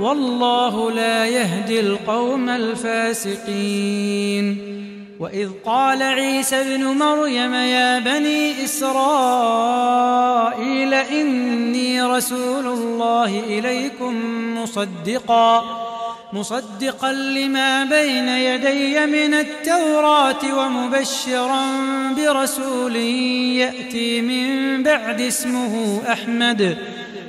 والله لا يهدي القوم الفاسقين. وإذ قال عيسى ابن مريم يا بني إسرائيل إني رسول الله إليكم مصدقا مصدقا لما بين يدي من التوراة ومبشرا برسول يأتي من بعد اسمه أحمد.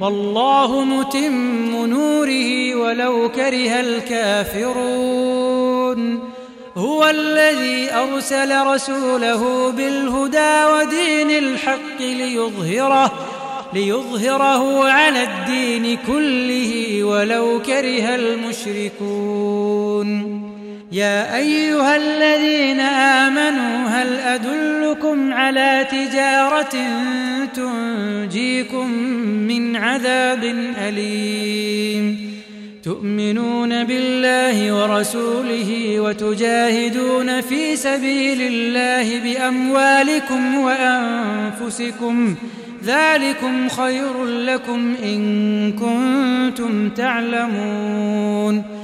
والله متم نوره ولو كره الكافرون. هو الذي أرسل رسوله بالهدى ودين الحق ليظهره ليظهره على الدين كله ولو كره المشركون. يا أيها الذين آمنوا هل أدلكم على تجارة تنجيكم من عذاب أليم؟ تؤمنون بالله ورسوله وتجاهدون في سبيل الله بأموالكم وأنفسكم. ذلكم خير لكم إن كنتم تعلمون.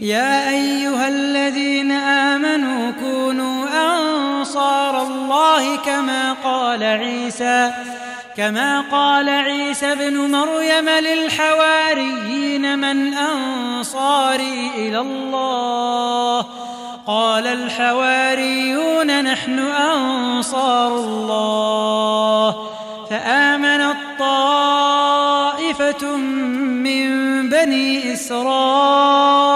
يا أيها الذين آمنوا كونوا أنصار الله كما قال عيسى كما قال عيسى ابن مريم للحواريين من أنصاري إلى الله. قال الحواريون نحن أنصار الله. فامنت طائفه من بني إسرائيل